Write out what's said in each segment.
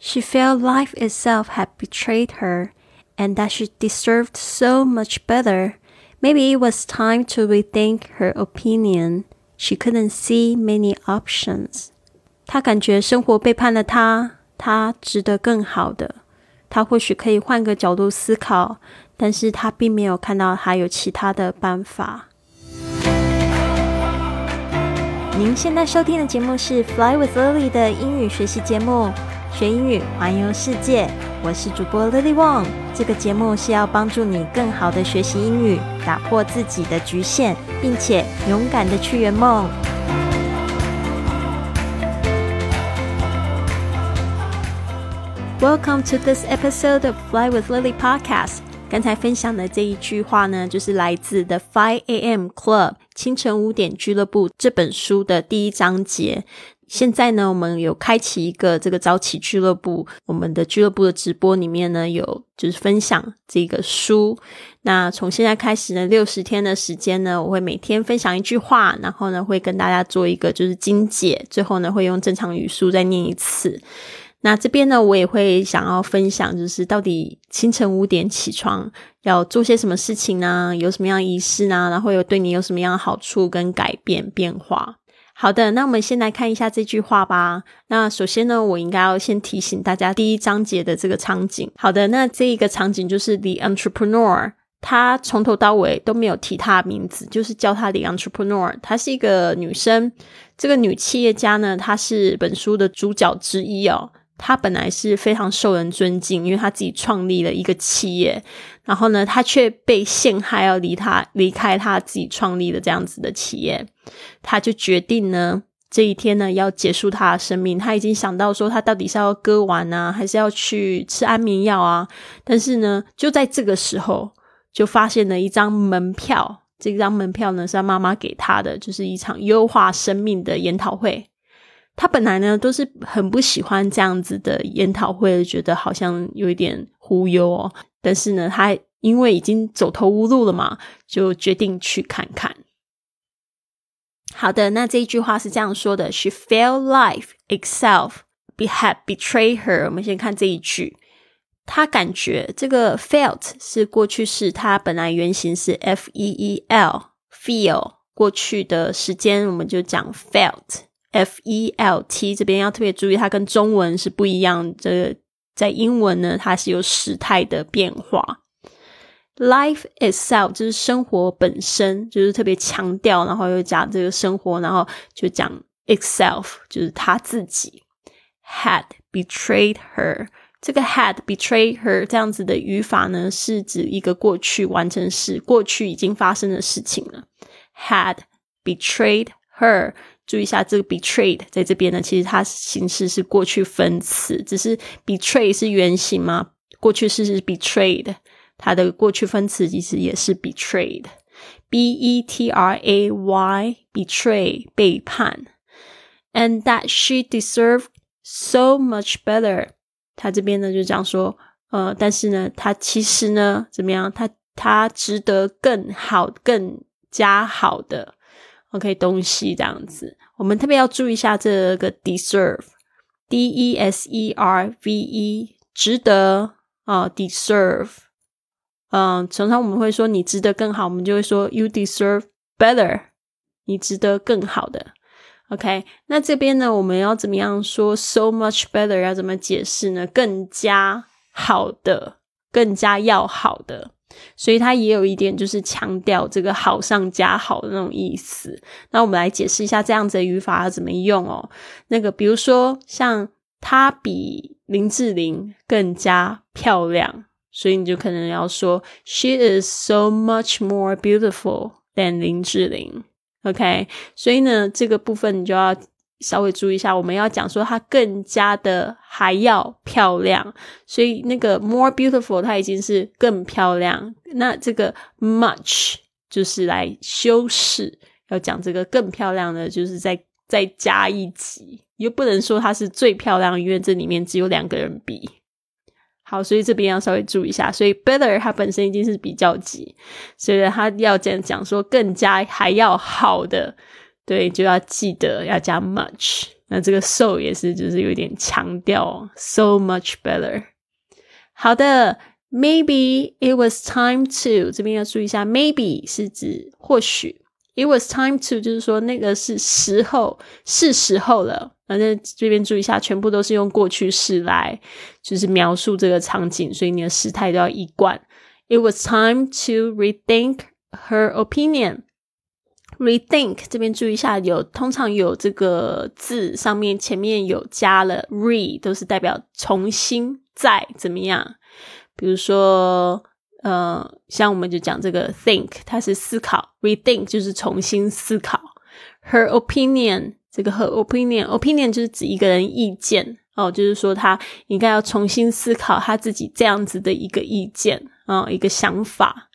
She felt life itself had betrayed her and that she deserved so much better. Maybe it was time to rethink her opinion. She couldn't see many options. 她感觉生活背叛了她，她值得更好的。她或许可以换个角度思考，但是她并没有看到还有其他的办法。您现在收听的节目是《Fly with Lily》的英语学习节目。 学英语，环游世界。我是主播 Lily Wong。这个节目是要帮助你更好的学习英语，打破自己的局限，并且勇敢的去圆梦。Welcome to this episode of Fly with Lily podcast。刚才分享的这一句话呢，就是来自《The Five A.M. Club》清晨五点俱乐部这本书的第一章节。现在呢，我们有开启一个这个早起俱乐部，我们的俱乐部的直播里面呢，有就是分享这个书。那从现在开始呢，六十天的时间呢，我会每天分享一句话，然后呢，会跟大家做一个就是精解，最后呢，会用正常语速再念一次。那这边呢，我也会想要分享，就是到底清晨五点起床要做些什么事情呢？有什么样仪式呢？然后有对你有什么样的好处跟改变变化？好的，那我们先来看一下这句话吧。那首先呢，我应该要先提醒大家第一章节的这个场景。好的，那这一个场景就是 The Entrepreneur，他从头到尾都没有提她的名字，就是叫她 The Entrepreneur。她是一个女生，这个女企业家呢，她是本书的主角之一哦。他本来是非常受人尊敬，因为他自己创立了一个企业，然后呢，他却被陷害要离他离开他自己创立的这样子的企业，他就决定呢，这一天呢要结束他的生命。他已经想到说，他到底是要割腕呢，还是要去吃安眠药啊？但是呢，就在这个时候，就发现了一张门票，这张门票呢是他妈妈给他的，就是一场优化生命的研讨会。他本来呢都是很不喜欢这样子的研讨会，觉得好像有一点忽悠哦。但是呢，他因为已经走投无路了嘛，就决定去看看。好的，那这一句话是这样说的：She felt life itself be had betrayed her。我们先看这一句，他感觉这个 felt 是过去式，它本来原型是 f e e l，feel 过去的时间，我们就讲 felt。F E L T 这边要特别注意，它跟中文是不一样。这个在英文呢，它是有时态的变化。Life itself 就是生活本身，就是特别强调，然后又讲这个生活，然后就讲 itself 就是他自己。Had betrayed her，这个 had betrayed her 这样子的语法呢，是指一个过去完成时，过去已经发生的事情了。Had betrayed her。注意一下，这个 betrayed 在这边呢，其实它形式是过去分词，只是 betray 是原形嘛，过去式是 betrayed，它的过去分词其实也是 betrayed，b e t r a y betray 背叛，and that she deserved so much better，他这边呢就讲说，呃，但是呢，他其实呢怎么样，他他值得更好、更加好的。OK，东西这样子，我们特别要注意一下这个 deserve，D E S E R V E，值得啊，deserve，嗯，常常我们会说你值得更好，我们就会说 you deserve better，你值得更好的。OK，那这边呢，我们要怎么样说 so much better？要怎么解释呢？更加好的，更加要好的。所以它也有一点就是强调这个好上加好的那种意思。那我们来解释一下这样子的语法要怎么用哦。那个比如说像她比林志玲更加漂亮，所以你就可能要说 She is so much more beautiful than 林志玲。OK，所以呢这个部分你就要。稍微注意一下，我们要讲说它更加的还要漂亮，所以那个 more beautiful 它已经是更漂亮。那这个 much 就是来修饰，要讲这个更漂亮的，就是再再加一级，又不能说它是最漂亮，因为这里面只有两个人比。好，所以这边要稍微注意一下。所以 better 它本身已经是比较级，所以它要这样讲说更加还要好的。对，就要记得要加 much。那这个 so 也是就是有点强调 so much better。好的，maybe it was time to 这边要注意一下，maybe 是指或许，it was time to 就是说那个是时候，是时候了。反正这边注意一下，全部都是用过去式来就是描述这个场景，所以你的时态都要一贯。It was time to rethink her opinion. Rethink 这边注意一下，有通常有这个字上面前面有加了 re，都是代表重新再怎么样。比如说，呃，像我们就讲这个 think，它是思考；rethink 就是重新思考。Her opinion 这个 her opinion，opinion 就是指一个人意见哦，就是说他应该要重新思考他自己这样子的一个意见啊，一个想法。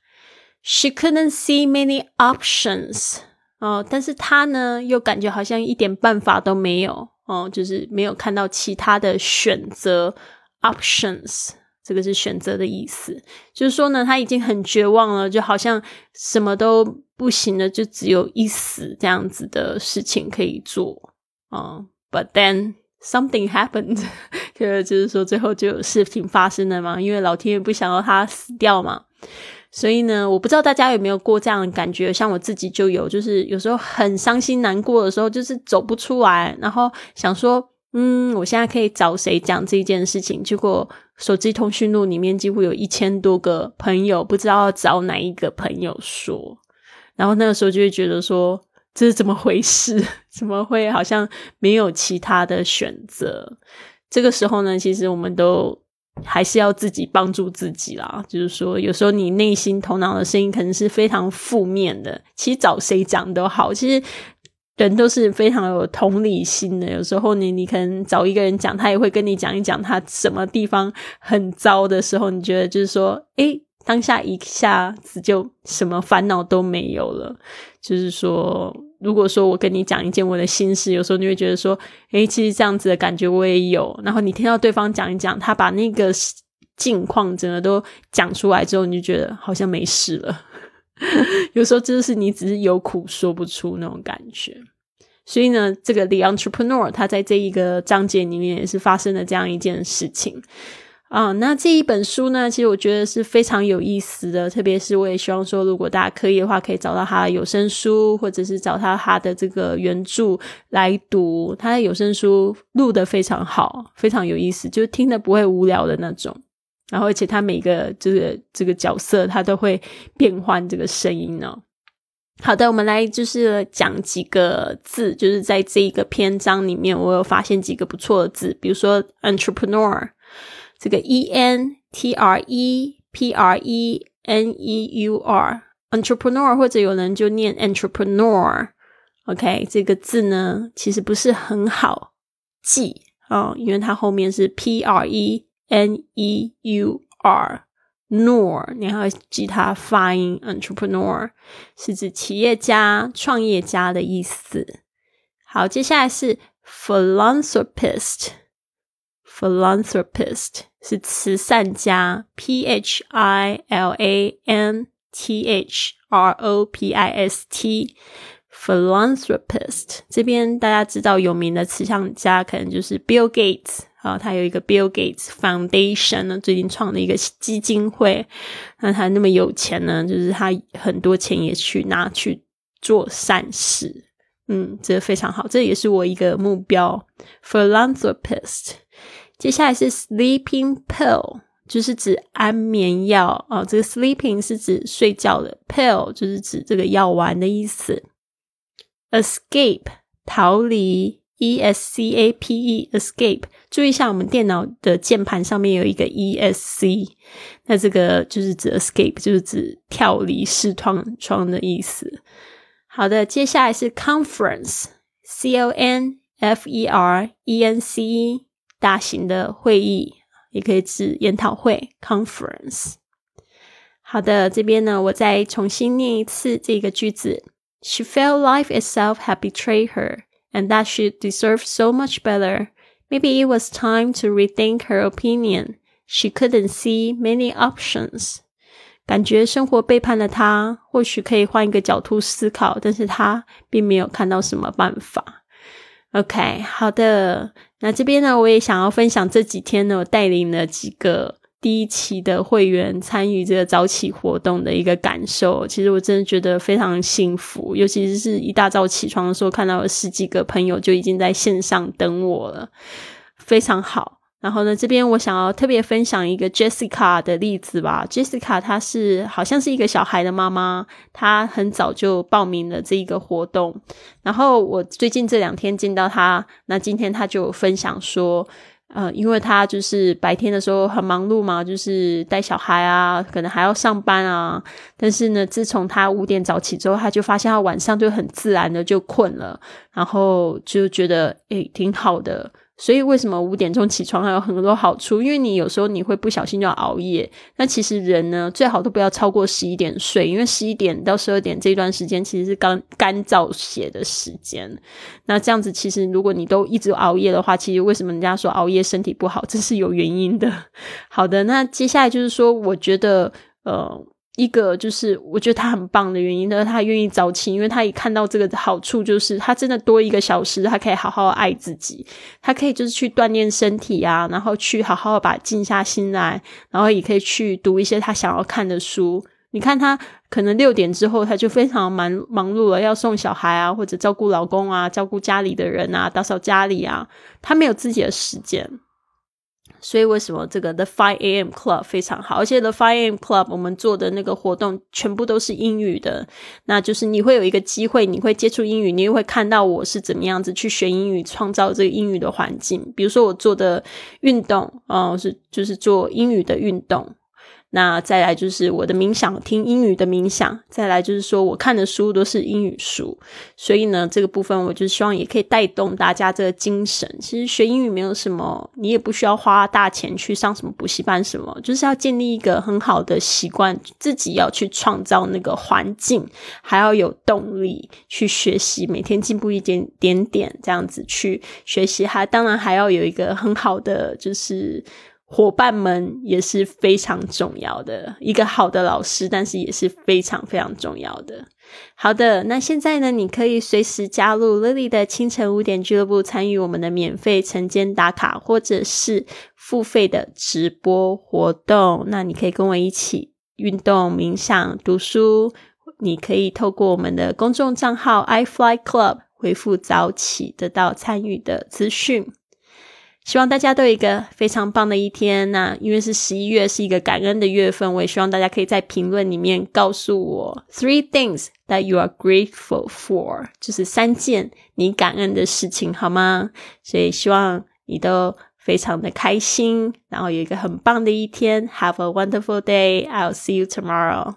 She couldn't see many options 哦，但是他呢又感觉好像一点办法都没有哦，就是没有看到其他的选择 options。这个是选择的意思，就是说呢，他已经很绝望了，就好像什么都不行了，就只有一死这样子的事情可以做啊。But then something happened，就就是说最后就有事情发生了嘛，因为老天爷不想要他死掉嘛。所以呢，我不知道大家有没有过这样的感觉，像我自己就有，就是有时候很伤心难过的时候，就是走不出来，然后想说。嗯，我现在可以找谁讲这件事情？结果手机通讯录里面几乎有一千多个朋友，不知道要找哪一个朋友说。然后那个时候就会觉得说，这是怎么回事？怎么会好像没有其他的选择？这个时候呢，其实我们都还是要自己帮助自己啦。就是说，有时候你内心头脑的声音可能是非常负面的，其实找谁讲都好。其实。人都是非常有同理心的，有时候你你可能找一个人讲，他也会跟你讲一讲他什么地方很糟的时候，你觉得就是说，诶，当下一下子就什么烦恼都没有了。就是说，如果说我跟你讲一件我的心事，有时候你会觉得说，诶，其实这样子的感觉我也有。然后你听到对方讲一讲，他把那个境况整个都讲出来之后，你就觉得好像没事了。有时候真的是你只是有苦说不出那种感觉，所以呢，这个 The Entrepreneur 他在这一个章节里面也是发生了这样一件事情啊。那这一本书呢，其实我觉得是非常有意思的，特别是我也希望说，如果大家可以的话，可以找到他的有声书，或者是找他他的这个原著来读。他的有声书录的非常好，非常有意思，就是听的不会无聊的那种。然后，而且他每个这个这个角色，他都会变换这个声音呢。好的，我们来就是讲几个字，就是在这一个篇章里面，我有发现几个不错的字，比如说 entrepreneur，这个 e n t r e p r e n e u r，entrepreneur，或者有人就念 entrepreneur，OK，这个字呢其实不是很好记啊，因为它后面是 p r e。N E U R，nor，你还要记它发音。Entrepreneur 是指企业家、创业家的意思。好，接下来是 philanthropist philanthropist 是慈善家。P H I L A N T H R O P I S T，philanthropist 这边大家知道有名的慈善家可能就是 Bill Gates。啊，他有一个 Bill Gates Foundation 呢，最近创了一个基金会。那他那么有钱呢，就是他很多钱也去拿去做善事。嗯，这非常好，这也是我一个目标。Philanthropist。接下来是 Sleeping Pill，就是指安眠药啊。这个 Sleeping 是指睡觉的，Pill 就是指这个药丸的意思。Escape 逃离。E S C A P E，escape。注意一下，我们电脑的键盘上面有一个 E S C，那这个就是指 escape，就是指跳离、视窗窗的意思。好的，接下来是 conference，C O N F E R E N C E，大型的会议，也可以指研讨会。conference。好的，这边呢，我再重新念一次这个句子：She felt life itself had betrayed her。and that she deserved so much better. Maybe it was time to rethink her opinion. She couldn't see many options. 感觉生活背叛了她，或许可以换一个角度思考，但是她并没有看到什么办法。 OK，好的。 那这边呢，我也想要分享这几天呢，我带领了几个第一期的会员参与这个早起活动的一个感受。其实我真的觉得非常幸福，尤其是一大早起床的时候，看到有十几个朋友就已经在线上等我了，非常好。然后呢，这边我想要特别分享一个 Jessica 的例子吧。Jessica 她是好像是一个小孩的妈妈，她很早就报名了这一个活动。然后我最近这两天见到她，那今天她就分享说，呃，因为她就是白天的时候很忙碌嘛，就是带小孩啊，可能还要上班啊。但是呢，自从她五点早起之后，她就发现她晚上就很自然的就困了，然后就觉得诶挺好的。所以为什么五点钟起床还有很多好处？因为你有时候你会不小心就要熬夜。那其实人呢，最好都不要超过十一点睡，因为十一点到十二点这段时间其实是干干燥血的时间。那这样子，其实如果你都一直熬夜的话，其实为什么人家说熬夜身体不好，这是有原因的。好的，那接下来就是说，我觉得呃。一个就是我觉得他很棒的原因呢，他愿意早起，因为他一看到这个好处，就是他真的多一个小时，他可以好好爱自己，他可以就是去锻炼身体啊，然后去好好把静下心来，然后也可以去读一些他想要看的书。你看他可能六点之后他就非常忙忙碌了，要送小孩啊，或者照顾老公啊，照顾家里的人啊，打扫家里啊，他没有自己的时间。所以为什么这个 The Five A.M. Club 非常好？而且 The Five A.M. Club 我们做的那个活动全部都是英语的，那就是你会有一个机会，你会接触英语，你又会看到我是怎么样子去学英语，创造这个英语的环境。比如说我做的运动，哦，是就是做英语的运动。那再来就是我的冥想，听英语的冥想。再来就是说我看的书都是英语书，所以呢，这个部分我就希望也可以带动大家这个精神。其实学英语没有什么，你也不需要花大钱去上什么补习班什么，就是要建立一个很好的习惯，自己要去创造那个环境，还要有动力去学习，每天进步一点点点，这样子去学习。还当然还要有一个很好的就是。伙伴们也是非常重要的，一个好的老师，但是也是非常非常重要的。好的，那现在呢，你可以随时加入 Lily 的清晨五点俱乐部，参与我们的免费晨间打卡，或者是付费的直播活动。那你可以跟我一起运动、冥想、读书。你可以透过我们的公众账号 i Fly Club 回复早起，得到参与的资讯。希望大家都有一个非常棒的一天。那因为是十一月，是一个感恩的月份，我也希望大家可以在评论里面告诉我 three things that you are grateful for，就是三件你感恩的事情，好吗？所以希望你都非常的开心，然后有一个很棒的一天。Have a wonderful day. I'll see you tomorrow.